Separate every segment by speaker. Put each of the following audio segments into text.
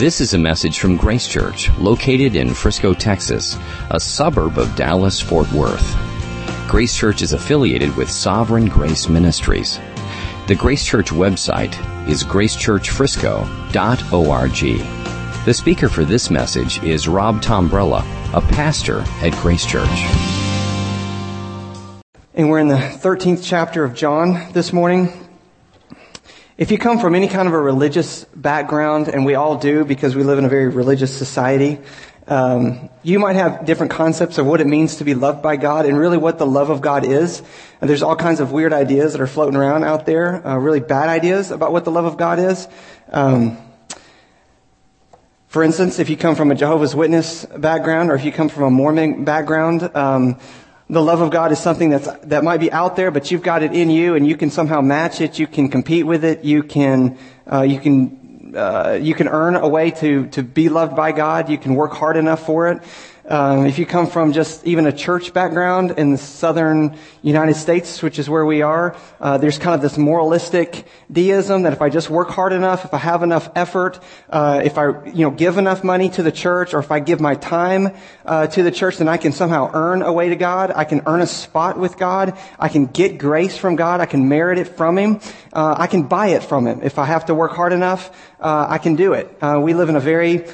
Speaker 1: This is a message from Grace Church, located in Frisco, Texas, a suburb of Dallas, Fort Worth. Grace Church is affiliated with Sovereign Grace Ministries. The Grace Church website is gracechurchfrisco.org. The speaker for this message is Rob Tombrella, a pastor at Grace Church.
Speaker 2: And we're in the 13th chapter of John this morning. If you come from any kind of a religious background, and we all do because we live in a very religious society, um, you might have different concepts of what it means to be loved by God and really what the love of God is. And there's all kinds of weird ideas that are floating around out there, uh, really bad ideas about what the love of God is. Um, for instance, if you come from a Jehovah's Witness background or if you come from a Mormon background, um, the love of God is something that's, that might be out there, but you've got it in you and you can somehow match it. You can compete with it. You can, uh, you can, uh, you can earn a way to, to be loved by God. You can work hard enough for it. Um, if you come from just even a church background in the southern United States, which is where we are, uh, there's kind of this moralistic deism that if I just work hard enough, if I have enough effort, uh, if I you know give enough money to the church, or if I give my time uh, to the church, then I can somehow earn a way to God. I can earn a spot with God. I can get grace from God. I can merit it from Him. Uh, I can buy it from Him. If I have to work hard enough, uh, I can do it. Uh, we live in a very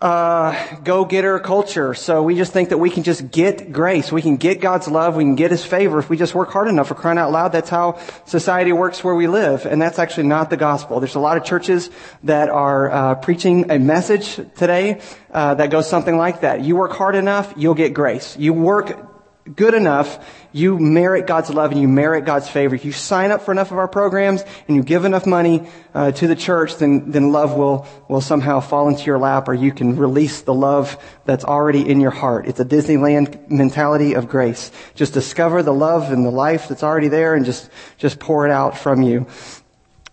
Speaker 2: uh, go-getter culture. So we just think that we can just get grace. We can get God's love. We can get His favor if we just work hard enough. For crying out loud, that's how society works where we live. And that's actually not the gospel. There's a lot of churches that are uh, preaching a message today uh, that goes something like that. You work hard enough, you'll get grace. You work good enough, you merit God's love and you merit God's favor. If you sign up for enough of our programs and you give enough money uh, to the church, then then love will will somehow fall into your lap, or you can release the love that's already in your heart. It's a Disneyland mentality of grace. Just discover the love and the life that's already there, and just just pour it out from you.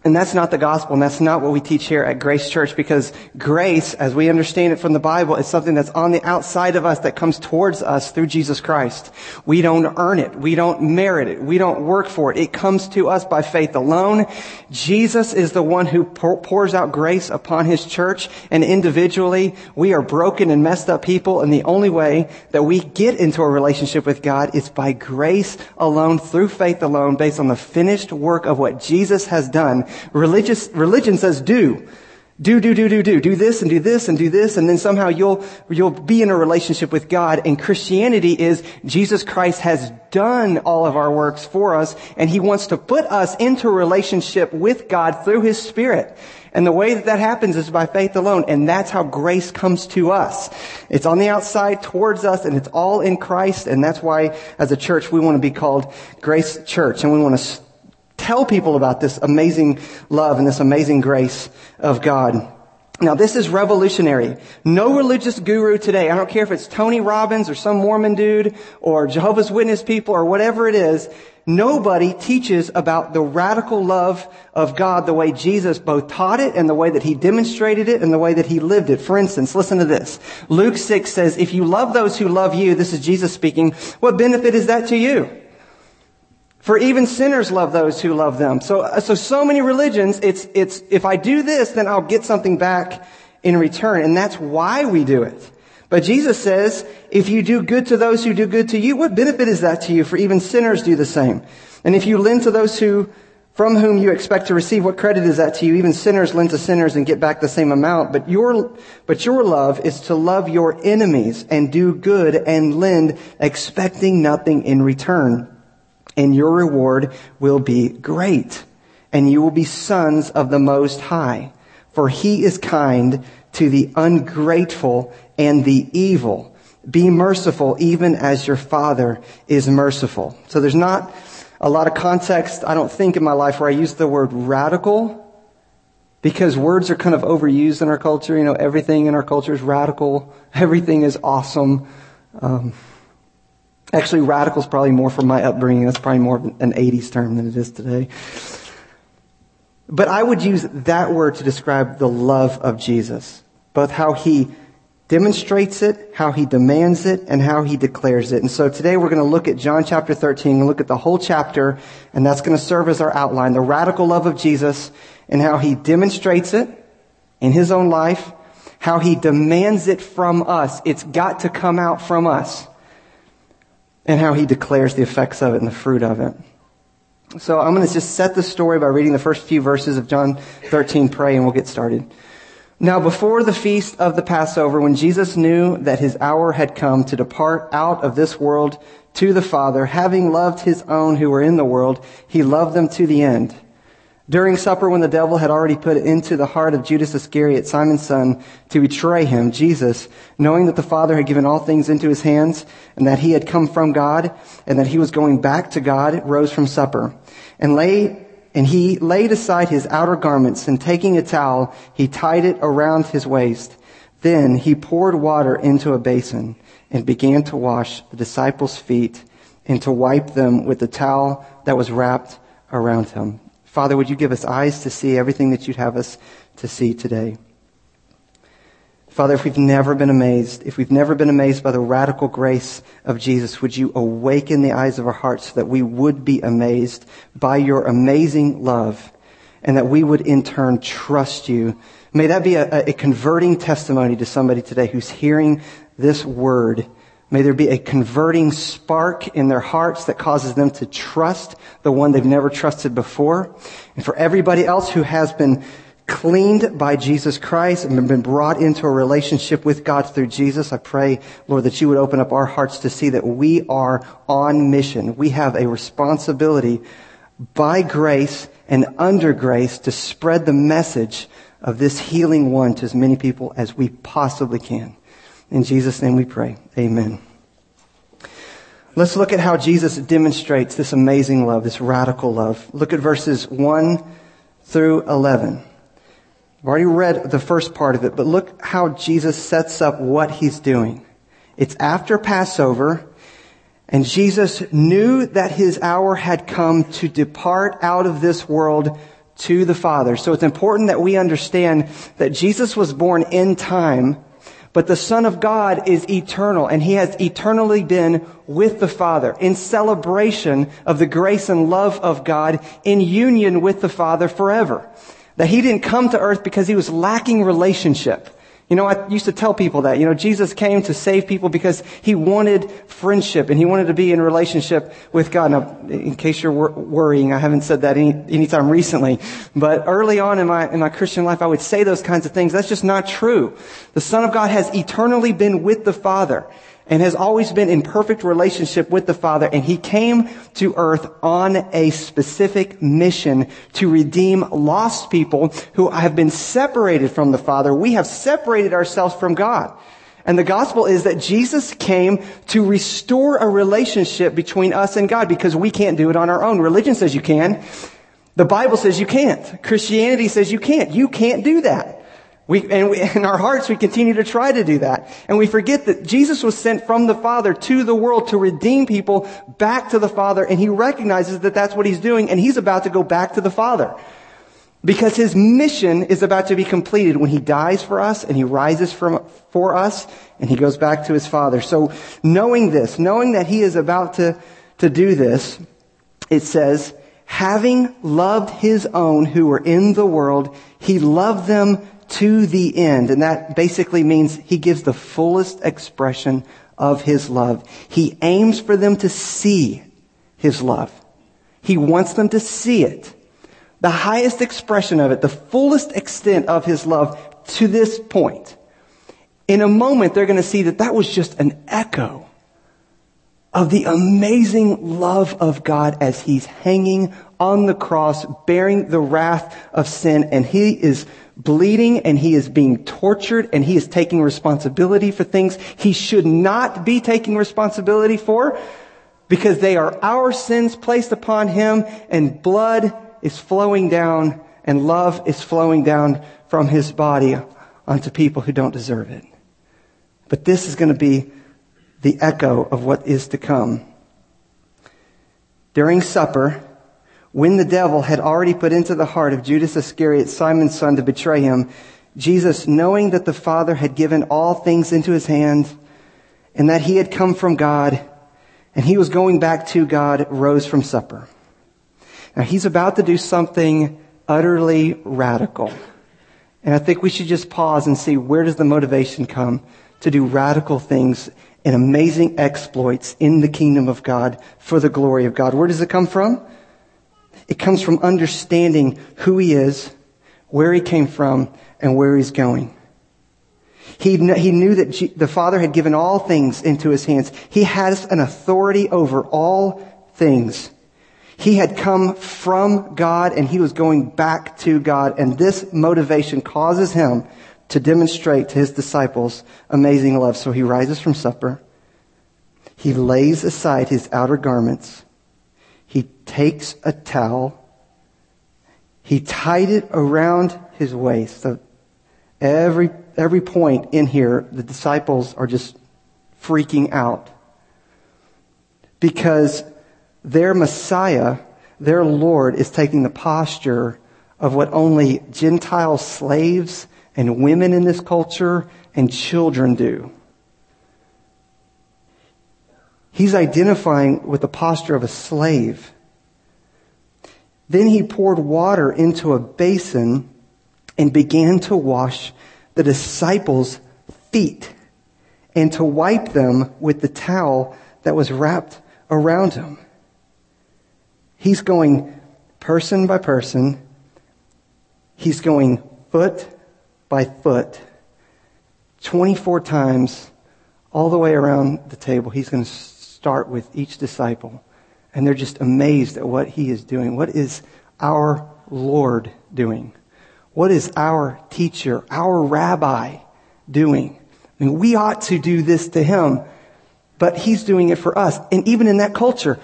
Speaker 2: And that's not the gospel, and that's not what we teach here at Grace Church, because grace, as we understand it from the Bible, is something that's on the outside of us that comes towards us through Jesus Christ. We don't earn it. We don't merit it. We don't work for it. It comes to us by faith alone. Jesus is the one who pours out grace upon His church, and individually, we are broken and messed up people, and the only way that we get into a relationship with God is by grace alone, through faith alone, based on the finished work of what Jesus has done Religious, religion says do. Do, do, do, do, do. Do this and do this and do this and then somehow you'll, you'll be in a relationship with God. And Christianity is Jesus Christ has done all of our works for us and He wants to put us into relationship with God through His Spirit. And the way that that happens is by faith alone. And that's how grace comes to us. It's on the outside towards us and it's all in Christ. And that's why as a church we want to be called Grace Church and we want to tell people about this amazing love and this amazing grace of God. Now this is revolutionary. No religious guru today, I don't care if it's Tony Robbins or some Mormon dude or Jehovah's Witness people or whatever it is, nobody teaches about the radical love of God the way Jesus both taught it and the way that he demonstrated it and the way that he lived it. For instance, listen to this. Luke 6 says, if you love those who love you, this is Jesus speaking, what benefit is that to you? For even sinners love those who love them. So, uh, so, so many religions, it's, it's, if I do this, then I'll get something back in return. And that's why we do it. But Jesus says, if you do good to those who do good to you, what benefit is that to you? For even sinners do the same. And if you lend to those who, from whom you expect to receive, what credit is that to you? Even sinners lend to sinners and get back the same amount. But your, but your love is to love your enemies and do good and lend, expecting nothing in return and your reward will be great, and you will be sons of the Most High. For he is kind to the ungrateful and the evil. Be merciful even as your Father is merciful. So there's not a lot of context, I don't think, in my life where I use the word radical because words are kind of overused in our culture. You know, everything in our culture is radical. Everything is awesome. Um, Actually, radical is probably more from my upbringing. That's probably more of an 80s term than it is today. But I would use that word to describe the love of Jesus. Both how he demonstrates it, how he demands it, and how he declares it. And so today we're going to look at John chapter 13 and look at the whole chapter, and that's going to serve as our outline, the radical love of Jesus and how he demonstrates it in his own life, how he demands it from us. It's got to come out from us. And how he declares the effects of it and the fruit of it. So I'm going to just set the story by reading the first few verses of John 13, pray, and we'll get started. Now before the feast of the Passover, when Jesus knew that his hour had come to depart out of this world to the Father, having loved his own who were in the world, he loved them to the end. During supper, when the devil had already put into the heart of Judas Iscariot, Simon's son, to betray him, Jesus, knowing that the Father had given all things into his hands, and that he had come from God, and that he was going back to God, rose from supper, and lay and he laid aside his outer garments, and taking a towel, he tied it around his waist. Then he poured water into a basin and began to wash the disciples' feet and to wipe them with the towel that was wrapped around him. Father, would you give us eyes to see everything that you'd have us to see today? Father, if we've never been amazed, if we've never been amazed by the radical grace of Jesus, would you awaken the eyes of our hearts so that we would be amazed by your amazing love and that we would in turn trust you. May that be a, a converting testimony to somebody today who's hearing this word. May there be a converting spark in their hearts that causes them to trust the one they've never trusted before. And for everybody else who has been cleaned by Jesus Christ and been brought into a relationship with God through Jesus, I pray, Lord, that you would open up our hearts to see that we are on mission. We have a responsibility by grace and under grace to spread the message of this healing one to as many people as we possibly can. In Jesus' name we pray. Amen. Let's look at how Jesus demonstrates this amazing love, this radical love. Look at verses 1 through 11. I've already read the first part of it, but look how Jesus sets up what he's doing. It's after Passover, and Jesus knew that his hour had come to depart out of this world to the Father. So it's important that we understand that Jesus was born in time, but the Son of God is eternal, and he has eternally been with the Father in celebration of the grace and love of God in union with the Father forever. That he didn't come to earth because he was lacking relationship. You know, I used to tell people that, you know, Jesus came to save people because he wanted friendship and he wanted to be in relationship with God. Now, in case you're wor- worrying, I haven't said that any, anytime recently, but early on in my, in my Christian life, I would say those kinds of things. That's just not true. The Son of God has eternally been with the Father and has always been in perfect relationship with the Father. And he came to earth on a specific mission to redeem lost people who have been separated from the Father. We have separated ourselves from God. And the gospel is that Jesus came to restore a relationship between us and God because we can't do it on our own. Religion says you can. The Bible says you can't. Christianity says you can't. You can't do that. We, and we, in our hearts, we continue to try to do that. And we forget that Jesus was sent from the Father to the world to redeem people back to the Father. And he recognizes that that's what he's doing. And he's about to go back to the Father. Because his mission is about to be completed when he dies for us and he rises from, for us and he goes back to his Father. So knowing this, knowing that he is about to, to do this, it says, having loved his own who were in the world, he loved them to the end. And that basically means he gives the fullest expression of his love. He aims for them to see his love. He wants them to see it. The highest expression of it, the fullest extent of his love to this point. In a moment, they're going to see that that was just an echo of the amazing love of God as he's hanging on the cross, bearing the wrath of sin, and he is bleeding and he is being tortured and he is taking responsibility for things he should not be taking responsibility for because they are our sins placed upon him and blood is flowing down and love is flowing down from his body onto people who don't deserve it. But this is going to be the echo of what is to come. During supper, when the devil had already put into the heart of Judas Iscariot, Simon's son, to betray him, Jesus, knowing that the Father had given all things into his hand and that he had come from God and he was going back to God, rose from supper. Now he's about to do something utterly radical. And I think we should just pause and see where does the motivation come to do radical things and amazing exploits in the kingdom of God for the glory of God. Where does it come from? It comes from understanding who he is, where he came from, and where he's going. He, he knew that G, the Father had given all things into his hands. He has an authority over all things. He had come from God and he was going back to God. And this motivation causes him to demonstrate to his disciples amazing love. So he rises from supper. He lays aside his outer garments. Takes a towel. He tied it around his waist. So every, every point in here, the disciples are just freaking out. Because their Messiah, their Lord, is taking the posture of what only Gentile slaves and women in this culture and children do. He's identifying with the posture of a slave. Then he poured water into a basin and began to wash the disciples' feet and to wipe them with the towel that was wrapped around him. He's going person by person. He's going foot by foot, 24 times, all the way around the table. He's going to start with each disciple. And they're just amazed at what he is doing. What is our Lord doing? What is our teacher, our rabbi doing? I mean, we ought to do this to him, but he's doing it for us. And even in that culture,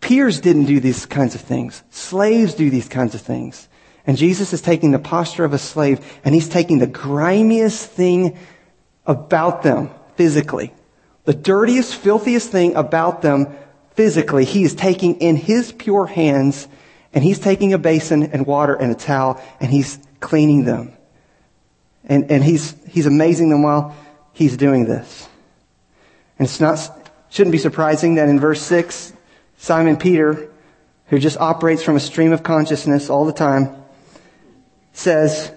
Speaker 2: peers didn't do these kinds of things. Slaves do these kinds of things. And Jesus is taking the posture of a slave and he's taking the grimiest thing about them physically. The dirtiest, filthiest thing about them physically, he is taking in his pure hands and he's taking a basin and water and a towel and he's cleaning them. And, and he's, he's amazing them while he's doing this. And it's not, shouldn't be surprising that in verse six, Simon Peter, who just operates from a stream of consciousness all the time, says,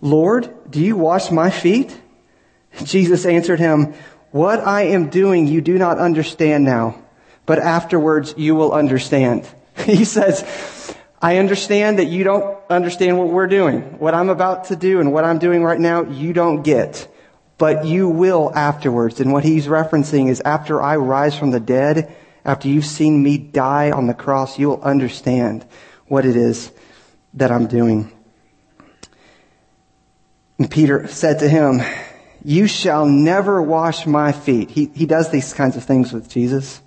Speaker 2: Lord, do you wash my feet? Jesus answered him, What I am doing you do not understand now, but afterwards you will understand. He says, I understand that you don't understand what we're doing. What I'm about to do and what I'm doing right now, you don't get. But you will afterwards. And what he's referencing is after I rise from the dead, after you've seen me die on the cross, you'll understand what it is that I'm doing. And Peter said to him, you shall never wash my feet. He, he does these kinds of things with Jesus,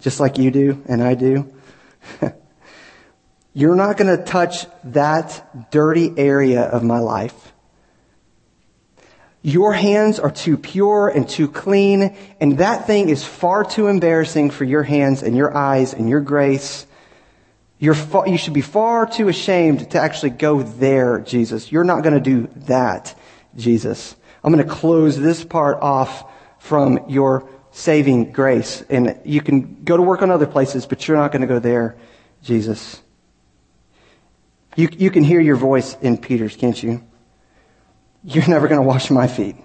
Speaker 2: just like you do and I do. You're not going to touch that dirty area of my life. Your hands are too pure and too clean, and that thing is far too embarrassing for your hands and your eyes and your grace far, you should be far too ashamed to actually go there, Jesus. You're not going to do that, Jesus. I'm going to close this part off from your saving grace. And you can go to work on other places, but you're not going to go there, Jesus. You, you can hear your voice in Peter's, can't you? You're never going to wash my feet.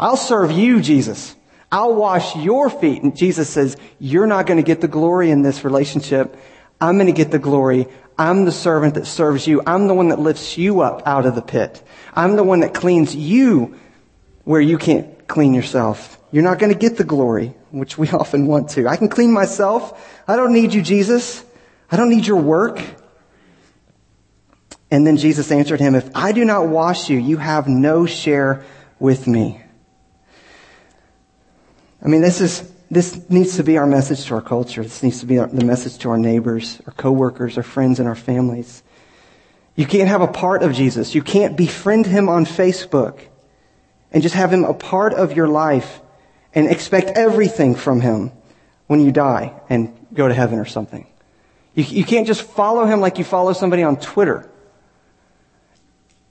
Speaker 2: I'll serve you, Jesus. I'll wash your feet. And Jesus says, you're not going to get the glory in this relationship I'm going to get the glory. I'm the servant that serves you. I'm the one that lifts you up out of the pit. I'm the one that cleans you where you can't clean yourself. You're not going to get the glory, which we often want to. I can clean myself. I don't need you, Jesus. I don't need your work. And then Jesus answered him, if I do not wash you, you have no share with me. I mean, this is, this needs to be our message to our culture. This needs to be the message to our neighbors, our coworkers, our friends, and our families. You can't have a part of Jesus. You can't befriend him on Facebook and just have him a part of your life and expect everything from him when you die and go to heaven or something. You, you can't just follow him like you follow somebody on Twitter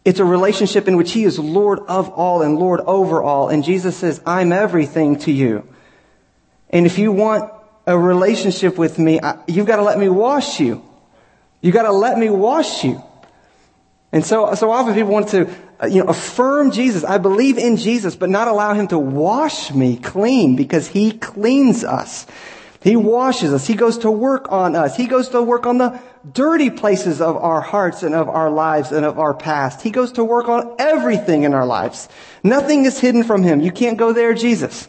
Speaker 2: It's a relationship in which He is Lord of all and Lord over all. And Jesus says, I'm everything to you. And if you want a relationship with me, you've got to let me wash you. You've got to let me wash you. And so, so often people want to, uh, you know, affirm Jesus. I believe in Jesus, but not allow Him to wash me clean because He cleans us. He washes us. He goes to work on us. He goes to work on the dirty places of our hearts and of our lives and of our past. He goes to work on everything in our lives. Nothing is hidden from Him. You can't go there, Jesus.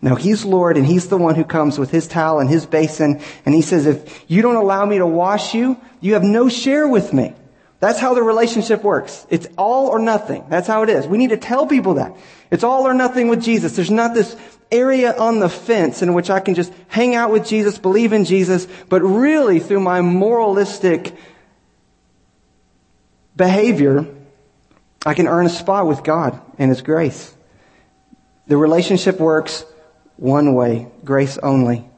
Speaker 2: No, He's Lord and He's the one who comes with His towel and His basin. And He says, if you don't allow me to wash you, you have no share with me. That's how the relationship works. It's all or nothing. That's how it is. We need to tell people that. It's all or nothing with Jesus. There's not this area on the fence in which I can just hang out with Jesus, believe in Jesus, but really through my moralistic behavior, I can earn a spot with God and His grace. The relationship works one way, grace only.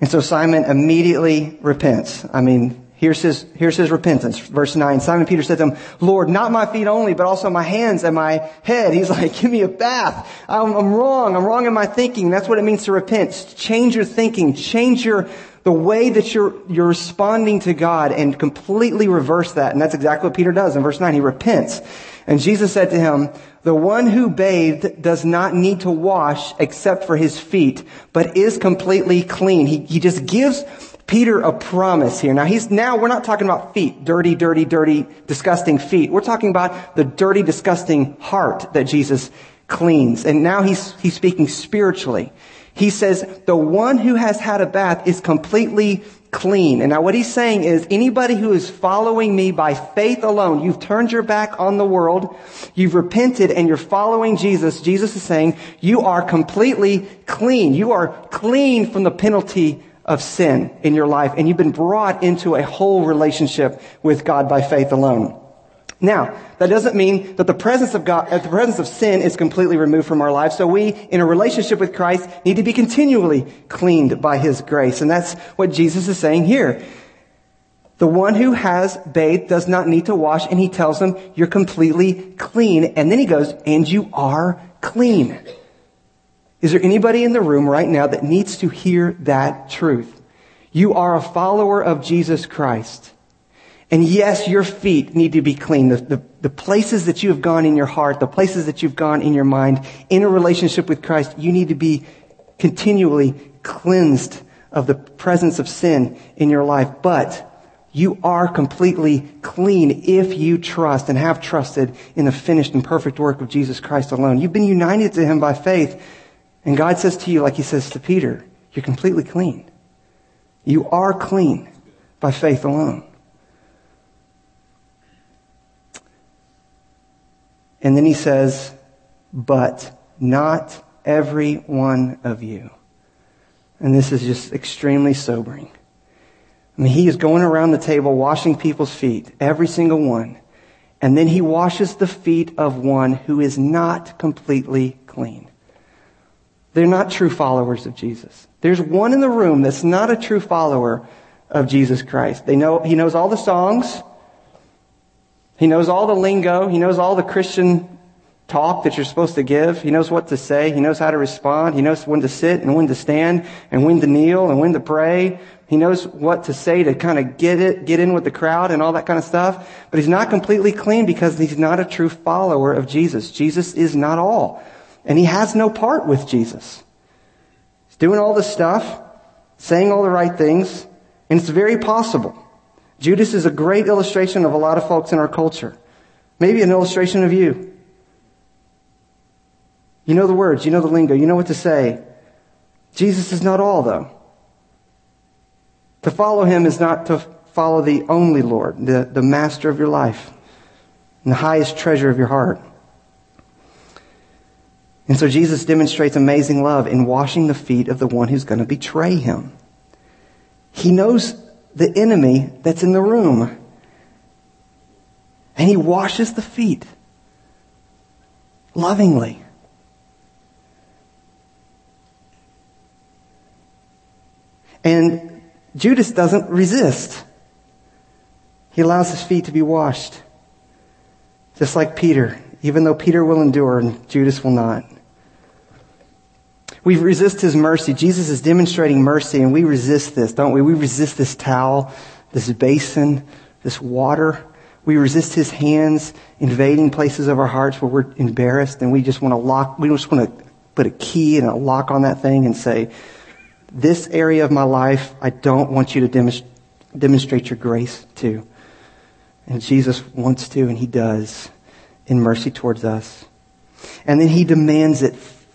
Speaker 2: And so Simon immediately repents. I mean, Here's his, here's his repentance. Verse 9. Simon Peter said to him, Lord, not my feet only, but also my hands and my head. He's like, give me a bath. I'm, I'm wrong. I'm wrong in my thinking. That's what it means to repent. Change your thinking. Change your, the way that you're, you're responding to God and completely reverse that. And that's exactly what Peter does. In verse 9, he repents. And Jesus said to him, the one who bathed does not need to wash except for his feet, but is completely clean. He, he just gives Peter a promise here. Now he's, now we're not talking about feet, dirty, dirty, dirty, disgusting feet. We're talking about the dirty, disgusting heart that Jesus cleans. And now he's, he's speaking spiritually. He says, the one who has had a bath is completely clean. And now what he's saying is anybody who is following me by faith alone, you've turned your back on the world, you've repented and you're following Jesus. Jesus is saying you are completely clean. You are clean from the penalty of sin in your life and you've been brought into a whole relationship with God by faith alone. Now, that doesn't mean that the presence of God, uh, the presence of sin is completely removed from our lives. So we, in a relationship with Christ, need to be continually cleaned by His grace. And that's what Jesus is saying here. The one who has bathed does not need to wash, and He tells them, you're completely clean. And then He goes, and you are clean. Is there anybody in the room right now that needs to hear that truth? You are a follower of Jesus Christ. And yes, your feet need to be clean. The, the, the, places that you have gone in your heart, the places that you've gone in your mind, in a relationship with Christ, you need to be continually cleansed of the presence of sin in your life. But you are completely clean if you trust and have trusted in the finished and perfect work of Jesus Christ alone. You've been united to Him by faith. And God says to you, like he says to Peter, you're completely clean. You are clean by faith alone. And then he says, but not every one of you. And this is just extremely sobering. I mean, he is going around the table washing people's feet, every single one. And then he washes the feet of one who is not completely clean. They're not true followers of Jesus. There's one in the room that's not a true follower of Jesus Christ. They know, he knows all the songs. He knows all the lingo. He knows all the Christian talk that you're supposed to give. He knows what to say. He knows how to respond. He knows when to sit and when to stand and when to kneel and when to pray. He knows what to say to kind of get it, get in with the crowd and all that kind of stuff. But he's not completely clean because he's not a true follower of Jesus. Jesus is not all. And he has no part with Jesus. He's doing all this stuff, saying all the right things, and it's very possible. Judas is a great illustration of a lot of folks in our culture. Maybe an illustration of you. You know the words, you know the lingo, you know what to say. Jesus is not all, though. To follow him is not to follow the only Lord, the, the master of your life, and the highest treasure of your heart. And so Jesus demonstrates amazing love in washing the feet of the one who's going to betray him. He knows the enemy that's in the room. And he washes the feet lovingly. And Judas doesn't resist. He allows his feet to be washed. Just like Peter, even though Peter will endure and Judas will not. We resist his mercy. Jesus is demonstrating mercy and we resist this, don't we? We resist this towel, this basin, this water. We resist his hands invading places of our hearts where we're embarrassed and we just want to lock, we just want to put a key and a lock on that thing and say, this area of my life, I don't want you to demonstrate your grace to. And Jesus wants to and he does in mercy towards us. And then he demands it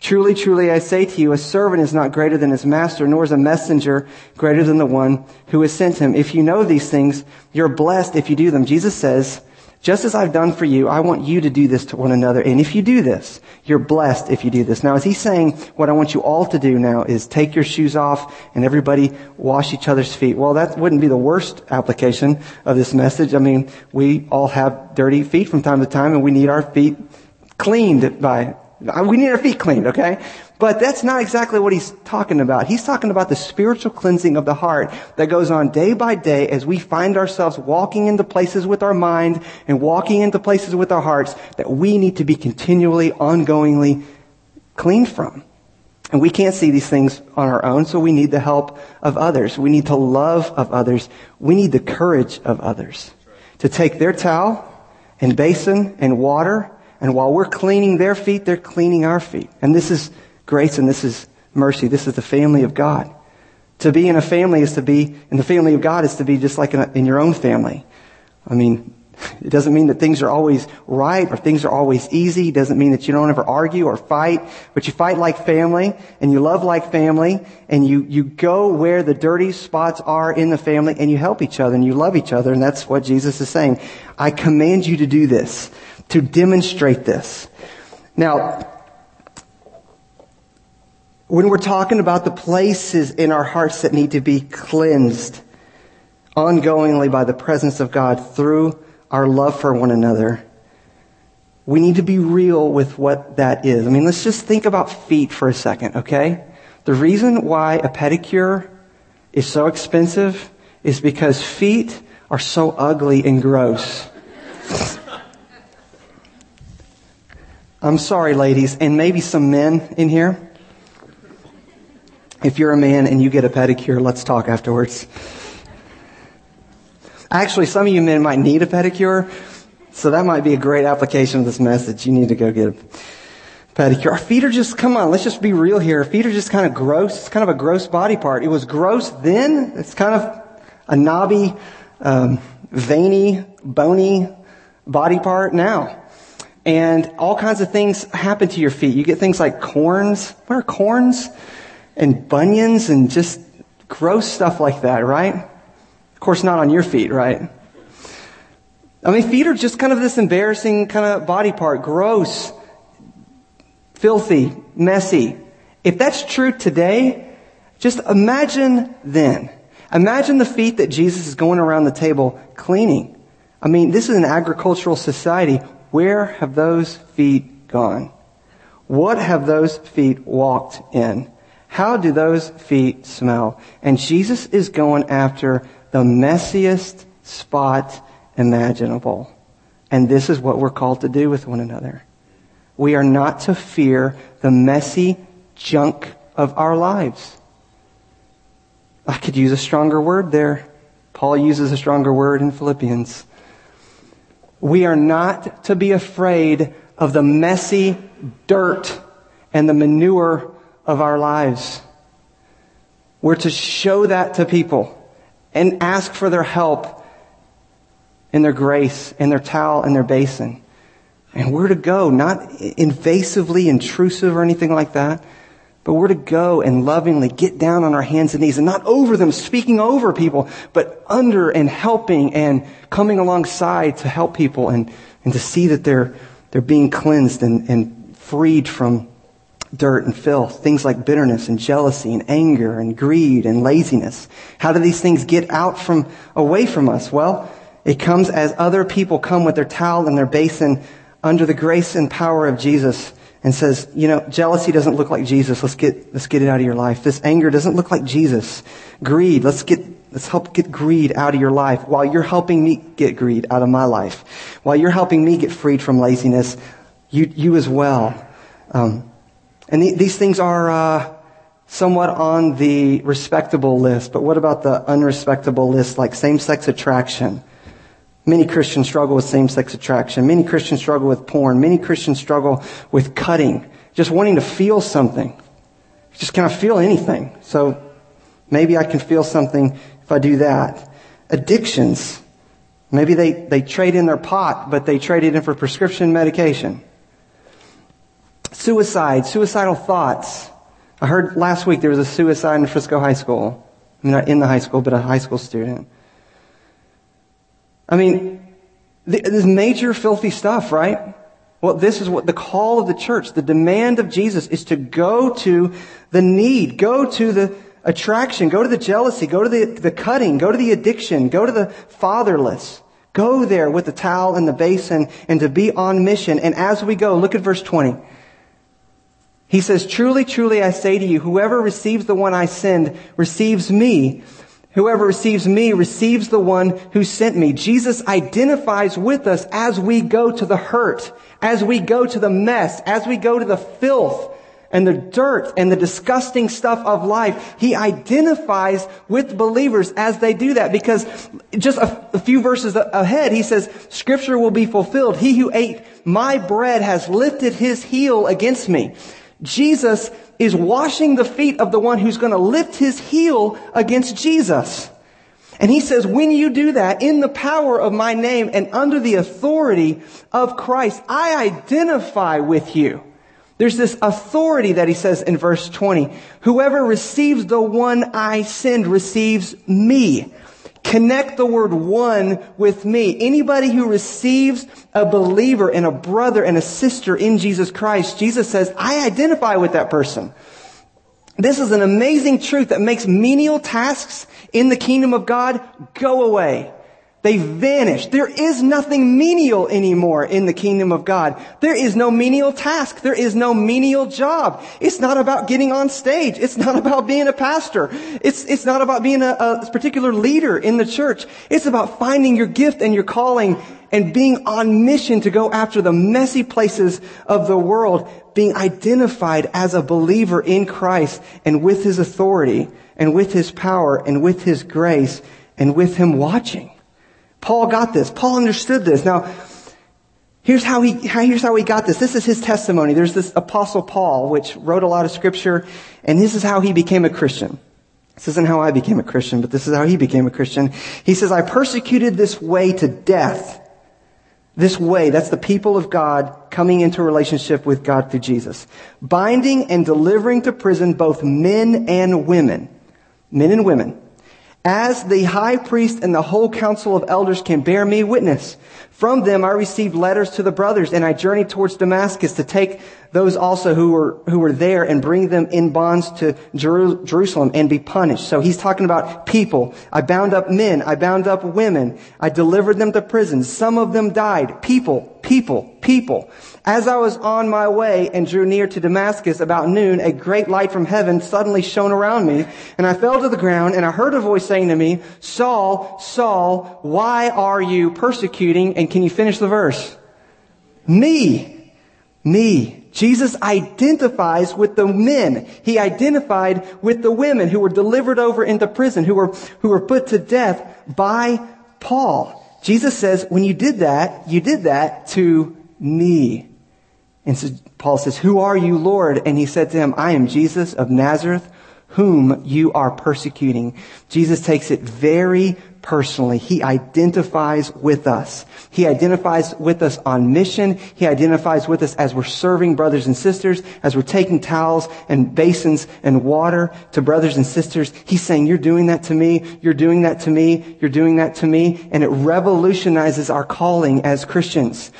Speaker 2: Truly, truly, I say to you, a servant is not greater than his master, nor is a messenger greater than the one who has sent him. If you know these things, you're blessed if you do them. Jesus says, just as I've done for you, I want you to do this to one another. And if you do this, you're blessed if you do this. Now, is he saying what I want you all to do now is take your shoes off and everybody wash each other's feet? Well, that wouldn't be the worst application of this message. I mean, we all have dirty feet from time to time and we need our feet cleaned by Uh, we need our feet cleaned, okay? But that's not exactly what he's talking about. He's talking about the spiritual cleansing of the heart that goes on day by day as we find ourselves walking into places with our mind and walking into places with our hearts that we need to be continually, ongoingly cleaned from. And we can't see these things on our own, so we need the help of others. We need the love of others. We need the courage of others to take their towel and basin and water and while we're cleaning their feet, they're cleaning our feet. And this is grace and this is mercy. This is the family of God. To be in a family is to be, in the family of God is to be just like in, a, in your own family. I mean, it doesn't mean that things are always right or things are always easy. It doesn't mean that you don't ever argue or fight, but you fight like family and you love like family and you, you go where the dirty spots are in the family and you help each other and you love each other. And that's what Jesus is saying. I command you to do this to demonstrate this. Now, when we're talking about the places in our hearts that need to be cleansed ongoingly by the presence of God through our love for one another, we need to be real with what that is. I mean, let's just think about feet for a second, okay? The reason why a pedicure is so expensive is because feet are so ugly and gross. I'm sorry, ladies, and maybe some men in here. If you're a man and you get a pedicure, let's talk afterwards. Actually, some of you men might need a pedicure, so that might be a great application of this message. You need to go get a pedicure. Our feet are just, come on, let's just be real here. Our feet are just kind of gross. It's kind of a gross body part. It was gross then. It's kind of a knobby, um, veiny, bony body part now. And all kinds of things happen to your feet. You get things like corns. What are corns? And bunions and just gross stuff like that, right? Of course, not on your feet, right? I mean, feet are just kind of this embarrassing kind of body part. Gross, filthy, messy. If that's true today, just imagine then. Imagine the feet that Jesus is going around the table cleaning. I mean, this is an agricultural society. Where have those feet gone? What have those feet walked in? How do those feet smell? And Jesus is going after the messiest spot imaginable. And this is what we're called to do with one another. We are not to fear the messy junk of our lives. I could use a stronger word there. Paul uses a stronger word in Philippians. We are not to be afraid of the messy dirt and the manure of our lives. We're to show that to people and ask for their help and their grace and their towel and their basin. And we're to go, not invasively intrusive or anything like that, But we're to go and lovingly get down on our hands and knees and not over them, speaking over people, but under and helping and coming alongside to help people and, and to see that they're, they're being cleansed and, and freed from dirt and filth, things like bitterness and jealousy and anger and greed and laziness. How do these things get out from, away from us? Well, it comes as other people come with their towel and their basin under the grace and power of Jesus and says, you know, jealousy doesn't look like Jesus. Let's get, let's get it out of your life. This anger doesn't look like Jesus. Greed, let's get, let's help get greed out of your life while you're helping me get greed out of my life. While you're helping me get freed from laziness, you, you as well. Um, and the, these things are, uh, somewhat on the respectable list, but what about the unrespectable list like same-sex attraction? Many Christians struggle with same-sex attraction. Many Christians struggle with porn. Many Christians struggle with cutting, just wanting to feel something. Just can I feel anything? So maybe I can feel something if I do that. Addictions. Maybe they, they trade in their pot, but they trade it in for prescription medication. Suicide, suicidal thoughts. I heard last week there was a suicide in Frisco High School. I mean, not in the high school, but a high school student. I mean, this major filthy stuff, right? Well, this is what the call of the church, the demand of Jesus is to go to the need, go to the attraction, go to the jealousy, go to the, the cutting, go to the addiction, go to the fatherless. Go there with the towel and the basin and to be on mission. And as we go, look at verse 20. He says, Truly, truly, I say to you, whoever receives the one I send receives me. Whoever receives me receives the one who sent me. Jesus identifies with us as we go to the hurt, as we go to the mess, as we go to the filth and the dirt and the disgusting stuff of life. He identifies with believers as they do that because just a, a few verses ahead, he says, scripture will be fulfilled. He who ate my bread has lifted his heel against me. Jesus is washing the feet of the one who's going to lift his heel against Jesus. And he says, when you do that in the power of my name and under the authority of Christ, I identify with you. There's this authority that he says in verse 20. Whoever receives the one I send receives me. Connect the word one with me. Anybody who receives a believer and a brother and a sister in Jesus Christ, Jesus says, I identify with that person. This is an amazing truth that makes menial tasks in the kingdom of God go away. They vanish. There is nothing menial anymore in the kingdom of God. There is no menial task. There is no menial job. It's not about getting on stage. It's not about being a pastor. It's, it's not about being a, a particular leader in the church. It's about finding your gift and your calling and being on mission to go after the messy places of the world, being identified as a believer in Christ and with His authority and with His power and with His grace and with Him watching. Paul got this. Paul understood this. Now, here's how he, here's how he got this. This is his testimony. There's this apostle Paul, which wrote a lot of scripture, and this is how he became a Christian. This isn't how I became a Christian, but this is how he became a Christian. He says, I persecuted this way to death. This way, that's the people of God coming into relationship with God through Jesus. Binding and delivering to prison both men and women. Men and women as the high priest and the whole council of elders can bear me witness. From them I received letters to the brothers, and I journeyed towards Damascus to take those also who were, who were there and bring them in bonds to Jerusalem and be punished. So he's talking about people. I bound up men. I bound up women. I delivered them to prison. Some of them died. People, people, people. As I was on my way and drew near to Damascus about noon, a great light from heaven suddenly shone around me, and I fell to the ground, and I heard a voice saying to me, Saul, Saul, why are you persecuting? And can you finish the verse? Me. Me. Jesus identifies with the men. He identified with the women who were delivered over into prison, who were, who were put to death by Paul. Jesus says, when you did that, you did that to me. And so Paul says, Who are you, Lord? And he said to him, I am Jesus of Nazareth, whom you are persecuting. Jesus takes it very personally. He identifies with us. He identifies with us on mission. He identifies with us as we're serving brothers and sisters, as we're taking towels and basins and water to brothers and sisters. He's saying, you're doing that to me. You're doing that to me. You're doing that to me. And it revolutionizes our calling as Christians.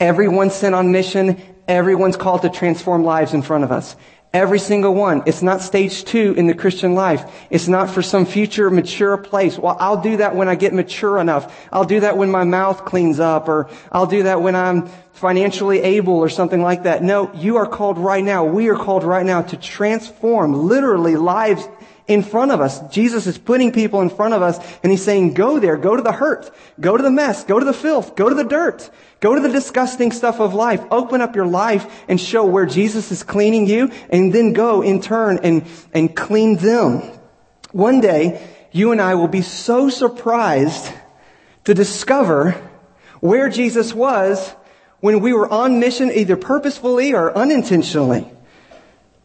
Speaker 2: Everyone sent on mission. Everyone's called to transform lives in front of us. Every single one. It's not stage two in the Christian life. It's not for some future mature place. Well, I'll do that when I get mature enough. I'll do that when my mouth cleans up or I'll do that when I'm financially able or something like that. No, you are called right now. We are called right now to transform literally lives in front of us. Jesus is putting people in front of us and he's saying, go there, go to the hurt, go to the mess, go to the filth, go to the dirt. Go to the disgusting stuff of life. Open up your life and show where Jesus is cleaning you and then go in turn and, and clean them. One day, you and I will be so surprised to discover where Jesus was when we were on mission either purposefully or unintentionally.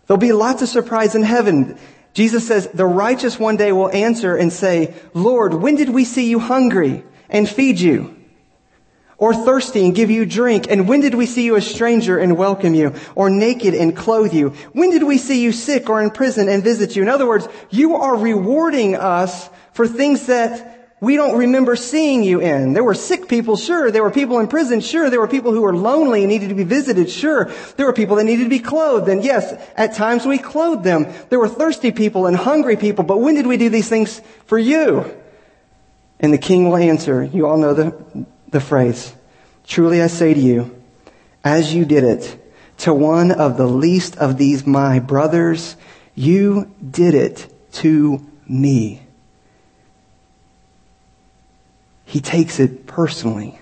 Speaker 2: There'll be lots of surprise in heaven. Jesus says, the righteous one day will answer and say, Lord, when did we see you hungry and feed you? or thirsty and give you drink? And when did we see you a stranger and welcome you? Or naked and clothe you? When did we see you sick or in prison and visit you? In other words, you are rewarding us for things that we don't remember seeing you in. There were sick people, sure. There were people in prison, sure. There were people who were lonely and needed to be visited, sure. There were people that needed to be clothed, and yes, at times we clothed them. There were thirsty people and hungry people, but when did we do these things for you? And the king will answer, you all know the, the phrase. Truly I say to you, as you did it to one of the least of these my brothers, you did it to me. He takes it personally.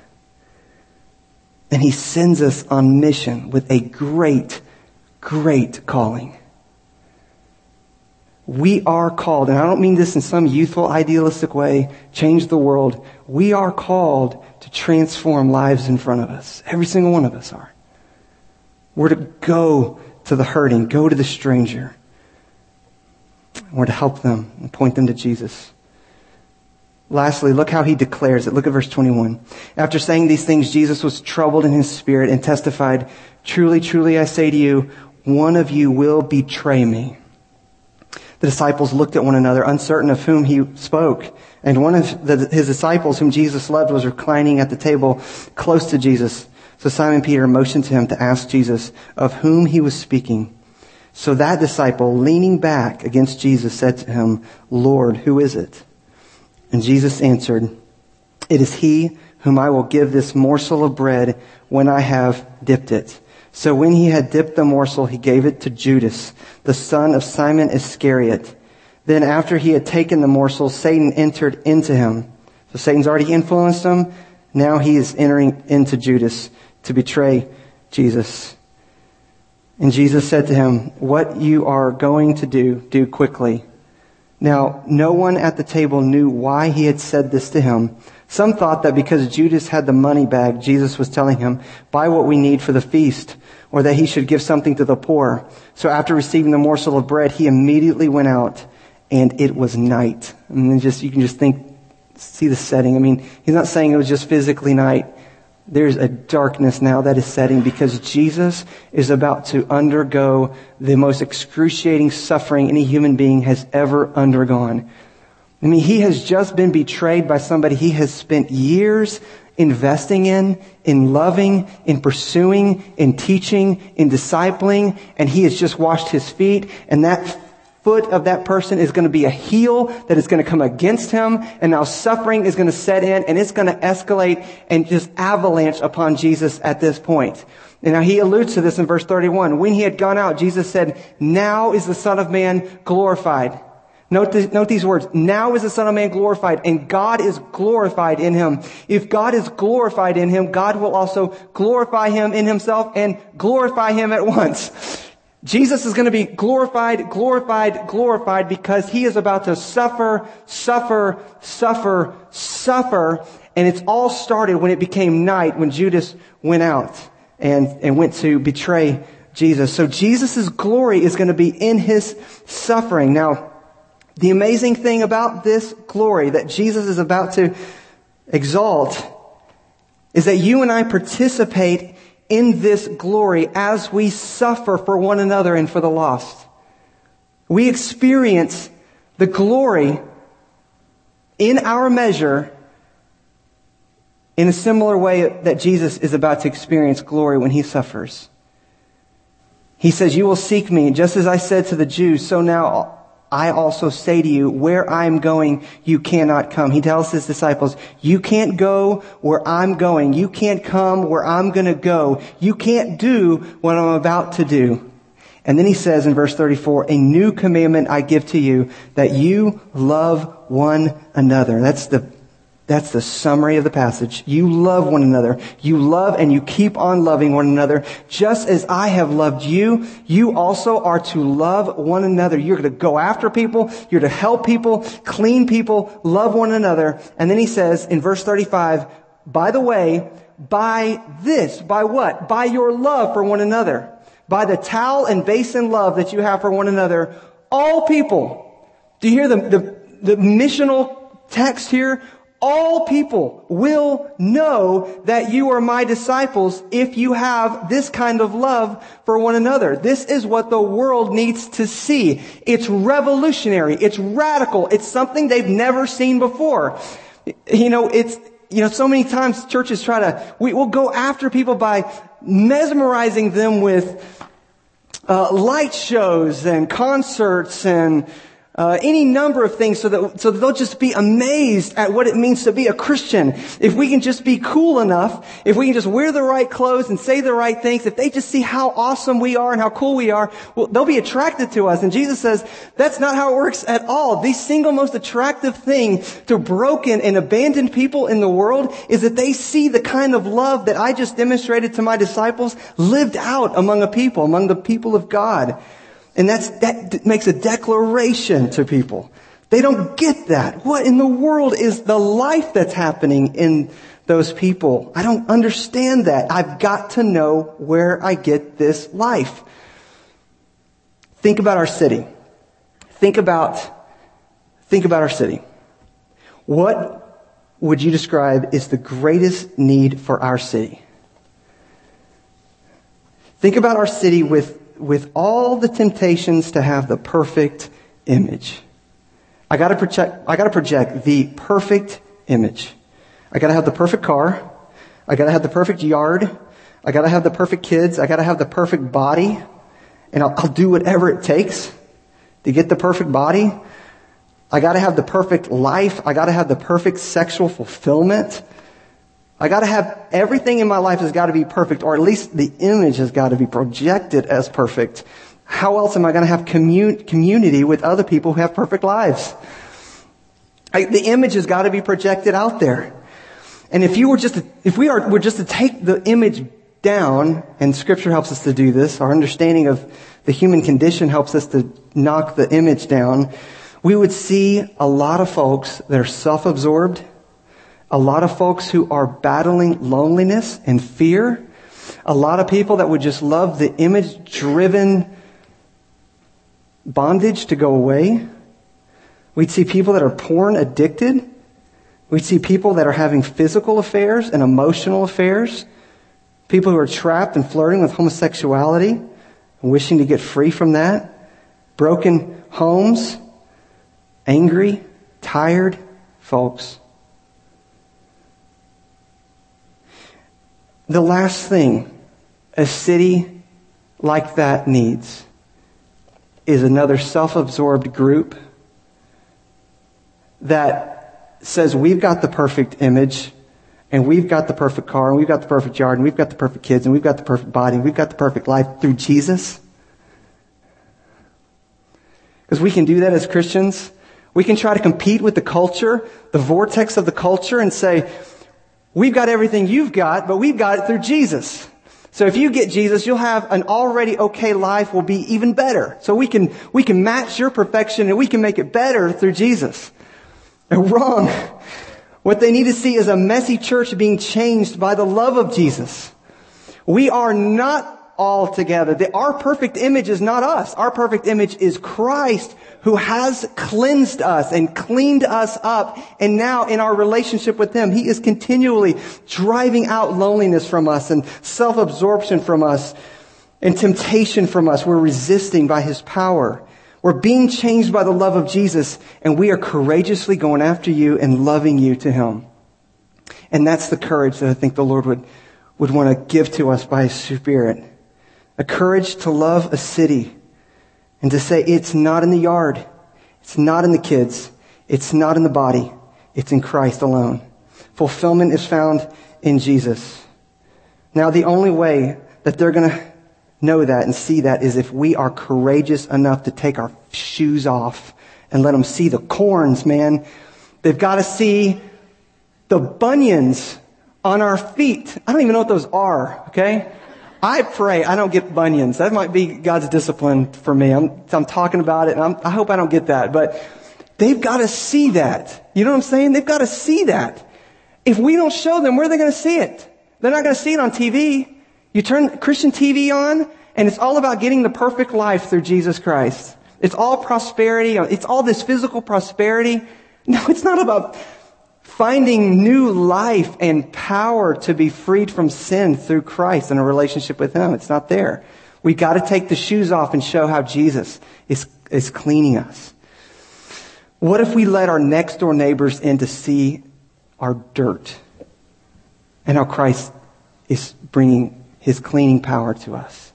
Speaker 2: And he sends us on mission with a great, great calling. We are called, and I don't mean this in some youthful, idealistic way, change the world. We are called to transform lives in front of us. Every single one of us are. We're to go to the hurting, go to the stranger. We're to help them and point them to Jesus. Lastly, look how he declares it. Look at verse 21. After saying these things, Jesus was troubled in his spirit and testified, Truly, truly, I say to you, one of you will betray me. The disciples looked at one another, uncertain of whom he spoke. And one of the, his disciples, whom Jesus loved, was reclining at the table close to Jesus. So Simon Peter motioned to him to ask Jesus of whom he was speaking. So that disciple, leaning back against Jesus, said to him, Lord, who is it? And Jesus answered, It is he whom I will give this morsel of bread when I have dipped it. So when he had dipped the morsel, he gave it to Judas, the son of Simon Iscariot. Then after he had taken the morsel, Satan entered into him. So Satan's already influenced him. Now he is entering into Judas to betray Jesus. And Jesus said to him, what you are going to do, do quickly. Now, no one at the table knew why he had said this to him. Some thought that because Judas had the money bag, Jesus was telling him, buy what we need for the feast, or that he should give something to the poor. So after receiving the morsel of bread, he immediately went out, and it was night. And then just, you can just think, see the setting. I mean, he's not saying it was just physically night. There's a darkness now that is setting because Jesus is about to undergo the most excruciating suffering any human being has ever undergone. I mean, he has just been betrayed by somebody he has spent years investing in, in loving, in pursuing, in teaching, in discipling, and he has just washed his feet, and that foot of that person is going to be a heel that is going to come against him, and now suffering is going to set in, and it's going to escalate and just avalanche upon Jesus at this point. And now he alludes to this in verse 31. When he had gone out, Jesus said, now is the Son of Man glorified. Note, note these words. Now is the Son of Man glorified, and God is glorified in him. If God is glorified in him, God will also glorify him in himself and glorify him at once. Jesus is going to be glorified, glorified, glorified because he is about to suffer, suffer, suffer, suffer. And it's all started when it became night, when Judas went out and, and went to betray Jesus. So Jesus' glory is going to be in his suffering. Now, The amazing thing about this glory that Jesus is about to exalt is that you and I participate in this glory as we suffer for one another and for the lost. We experience the glory in our measure in a similar way that Jesus is about to experience glory when he suffers. He says, You will seek me, just as I said to the Jews, so now I also say to you, where I'm going, you cannot come. He tells his disciples, you can't go where I'm going. You can't come where I'm going to go. You can't do what I'm about to do. And then he says in verse 34, a new commandment I give to you, that you love one another. That's the that's the summary of the passage. You love one another. You love and you keep on loving one another. Just as I have loved you, you also are to love one another. You're going to go after people. You're to help people, clean people, love one another. And then he says in verse 35, by the way, by this, by what? By your love for one another. By the towel and basin love that you have for one another. All people. Do you hear the, the, the missional text here? All people will know that you are my disciples if you have this kind of love for one another. This is what the world needs to see. It's revolutionary. It's radical. It's something they've never seen before. You know, it's, you know, so many times churches try to, we will go after people by mesmerizing them with uh, light shows and concerts and uh, any number of things so that, so that they'll just be amazed at what it means to be a Christian. If we can just be cool enough, if we can just wear the right clothes and say the right things, if they just see how awesome we are and how cool we are, well, they'll be attracted to us. And Jesus says, that's not how it works at all. The single most attractive thing to broken and abandoned people in the world is that they see the kind of love that I just demonstrated to my disciples lived out among a people, among the people of God. And that makes a declaration to people. They don't get that. What in the world is the life that's happening in those people? I don't understand that. I've got to know where I get this life. Think about our city. Think about, think about our city. What would you describe is the greatest need for our city? Think about our city with with all the temptations to have the perfect image. I gotta project, I gotta project the perfect image. I gotta have the perfect car. I gotta have the perfect yard. I gotta have the perfect kids. I gotta have the perfect body. And I'll, I'll do whatever it takes to get the perfect body. I gotta have the perfect life. I gotta have the perfect sexual fulfillment. I gotta have everything in my life has gotta be perfect, or at least the image has gotta be projected as perfect. How else am I gonna have commun- community with other people who have perfect lives? I, the image has gotta be projected out there. And if you were just, to, if we are, were just to take the image down, and scripture helps us to do this, our understanding of the human condition helps us to knock the image down, we would see a lot of folks that are self-absorbed, a lot of folks who are battling loneliness and fear. A lot of people that would just love the image driven bondage to go away. We'd see people that are porn addicted. We'd see people that are having physical affairs and emotional affairs. People who are trapped and flirting with homosexuality and wishing to get free from that. Broken homes. Angry, tired folks. The last thing a city like that needs is another self absorbed group that says we've got the perfect image and we've got the perfect car and we've got the perfect yard and we've got the perfect kids and we've got the perfect body and we've got the perfect life through Jesus. Because we can do that as Christians. We can try to compete with the culture, the vortex of the culture and say, We've got everything you've got, but we've got it through Jesus. So if you get Jesus, you'll have an already okay life will be even better. So we can, we can match your perfection and we can make it better through Jesus. They're wrong. What they need to see is a messy church being changed by the love of Jesus. We are not all together. The, our perfect image is not us. Our perfect image is Christ who has cleansed us and cleaned us up. And now in our relationship with Him, He is continually driving out loneliness from us and self-absorption from us and temptation from us. We're resisting by His power. We're being changed by the love of Jesus and we are courageously going after you and loving you to Him. And that's the courage that I think the Lord would, would want to give to us by His Spirit. A courage to love a city and to say it's not in the yard. It's not in the kids. It's not in the body. It's in Christ alone. Fulfillment is found in Jesus. Now the only way that they're going to know that and see that is if we are courageous enough to take our shoes off and let them see the corns, man. They've got to see the bunions on our feet. I don't even know what those are, okay? I pray I don't get bunions. That might be God's discipline for me. I'm, I'm talking about it and I'm, i hope I don't get that, but they've got to see that. You know what I'm saying? They've got to see that. If we don't show them, where are they going to see it? They're not going to see it on TV. You turn Christian TV on and it's all about getting the perfect life through Jesus Christ. It's all prosperity. It's all this physical prosperity. No, it's not about finding new life and power to be freed from sin through Christ and a relationship with Him. It's not there. We got to take the shoes off and show how Jesus is, is cleaning us. What if we let our next door neighbors in to see our dirt and how Christ is bringing His cleaning power to us?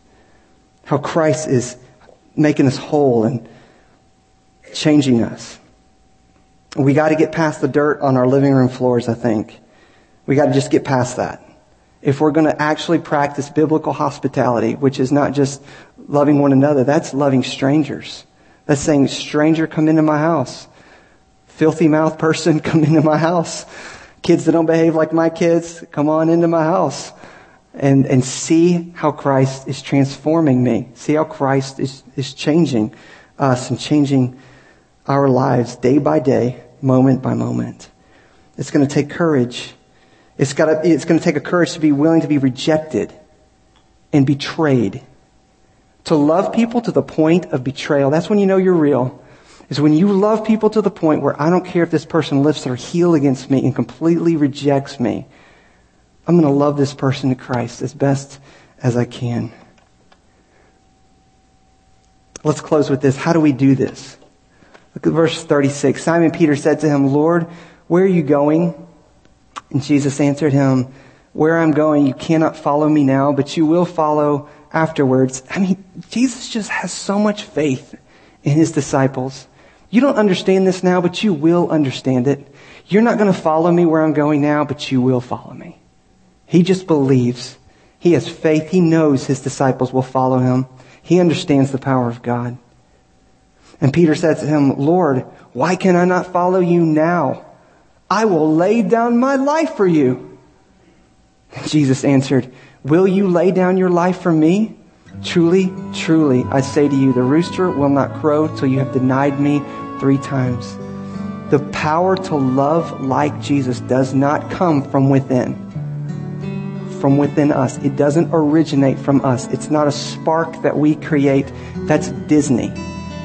Speaker 2: How Christ is making us whole and changing us. We got to get past the dirt on our living room floors, I think. We got to just get past that. If we're going to actually practice biblical hospitality, which is not just loving one another, that's loving strangers. That's saying, stranger, come into my house. Filthy mouth person, come into my house. Kids that don't behave like my kids, come on into my house. And, and see how Christ is transforming me. See how Christ is, is changing us and changing our lives day by day, moment by moment. It's going to take courage. It's, got to, it's going to take a courage to be willing to be rejected and betrayed. To love people to the point of betrayal. That's when you know you're real. Is when you love people to the point where I don't care if this person lifts their heel against me and completely rejects me. I'm going to love this person to Christ as best as I can. Let's close with this. How do we do this? Look at verse 36. Simon Peter said to him, Lord, where are you going? And Jesus answered him, Where I'm going, you cannot follow me now, but you will follow afterwards. I mean, Jesus just has so much faith in his disciples. You don't understand this now, but you will understand it. You're not going to follow me where I'm going now, but you will follow me. He just believes. He has faith. He knows his disciples will follow him. He understands the power of God. And Peter said to him, Lord, why can I not follow you now? I will lay down my life for you. Jesus answered, Will you lay down your life for me? Truly, truly, I say to you, the rooster will not crow till you have denied me three times. The power to love like Jesus does not come from within. From within us. It doesn't originate from us. It's not a spark that we create. That's Disney.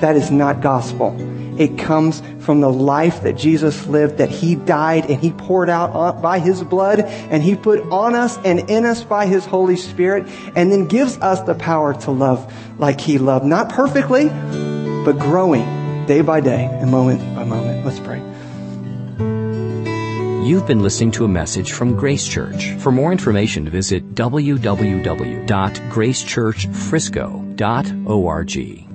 Speaker 2: That is not gospel. It comes from the life that Jesus lived, that He died and He poured out by His blood and He put on us and in us by His Holy Spirit and then gives us the power to love like He loved. Not perfectly, but growing day by day and moment by moment. Let's pray.
Speaker 1: You've been listening to a message from Grace Church. For more information, visit www.gracechurchfrisco.org.